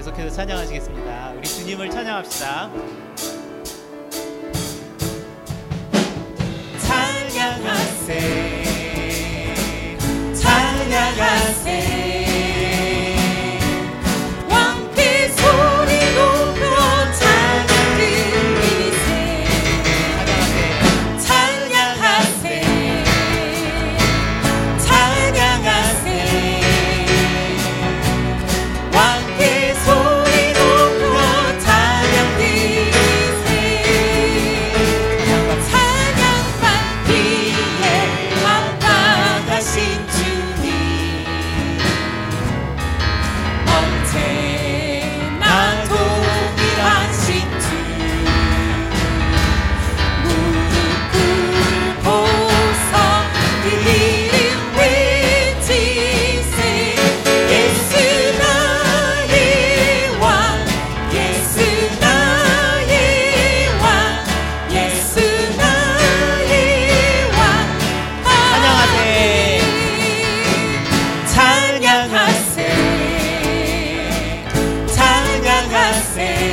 계속해서 찬양하시겠습니다. 우리 주님을 찬양합시다. sin.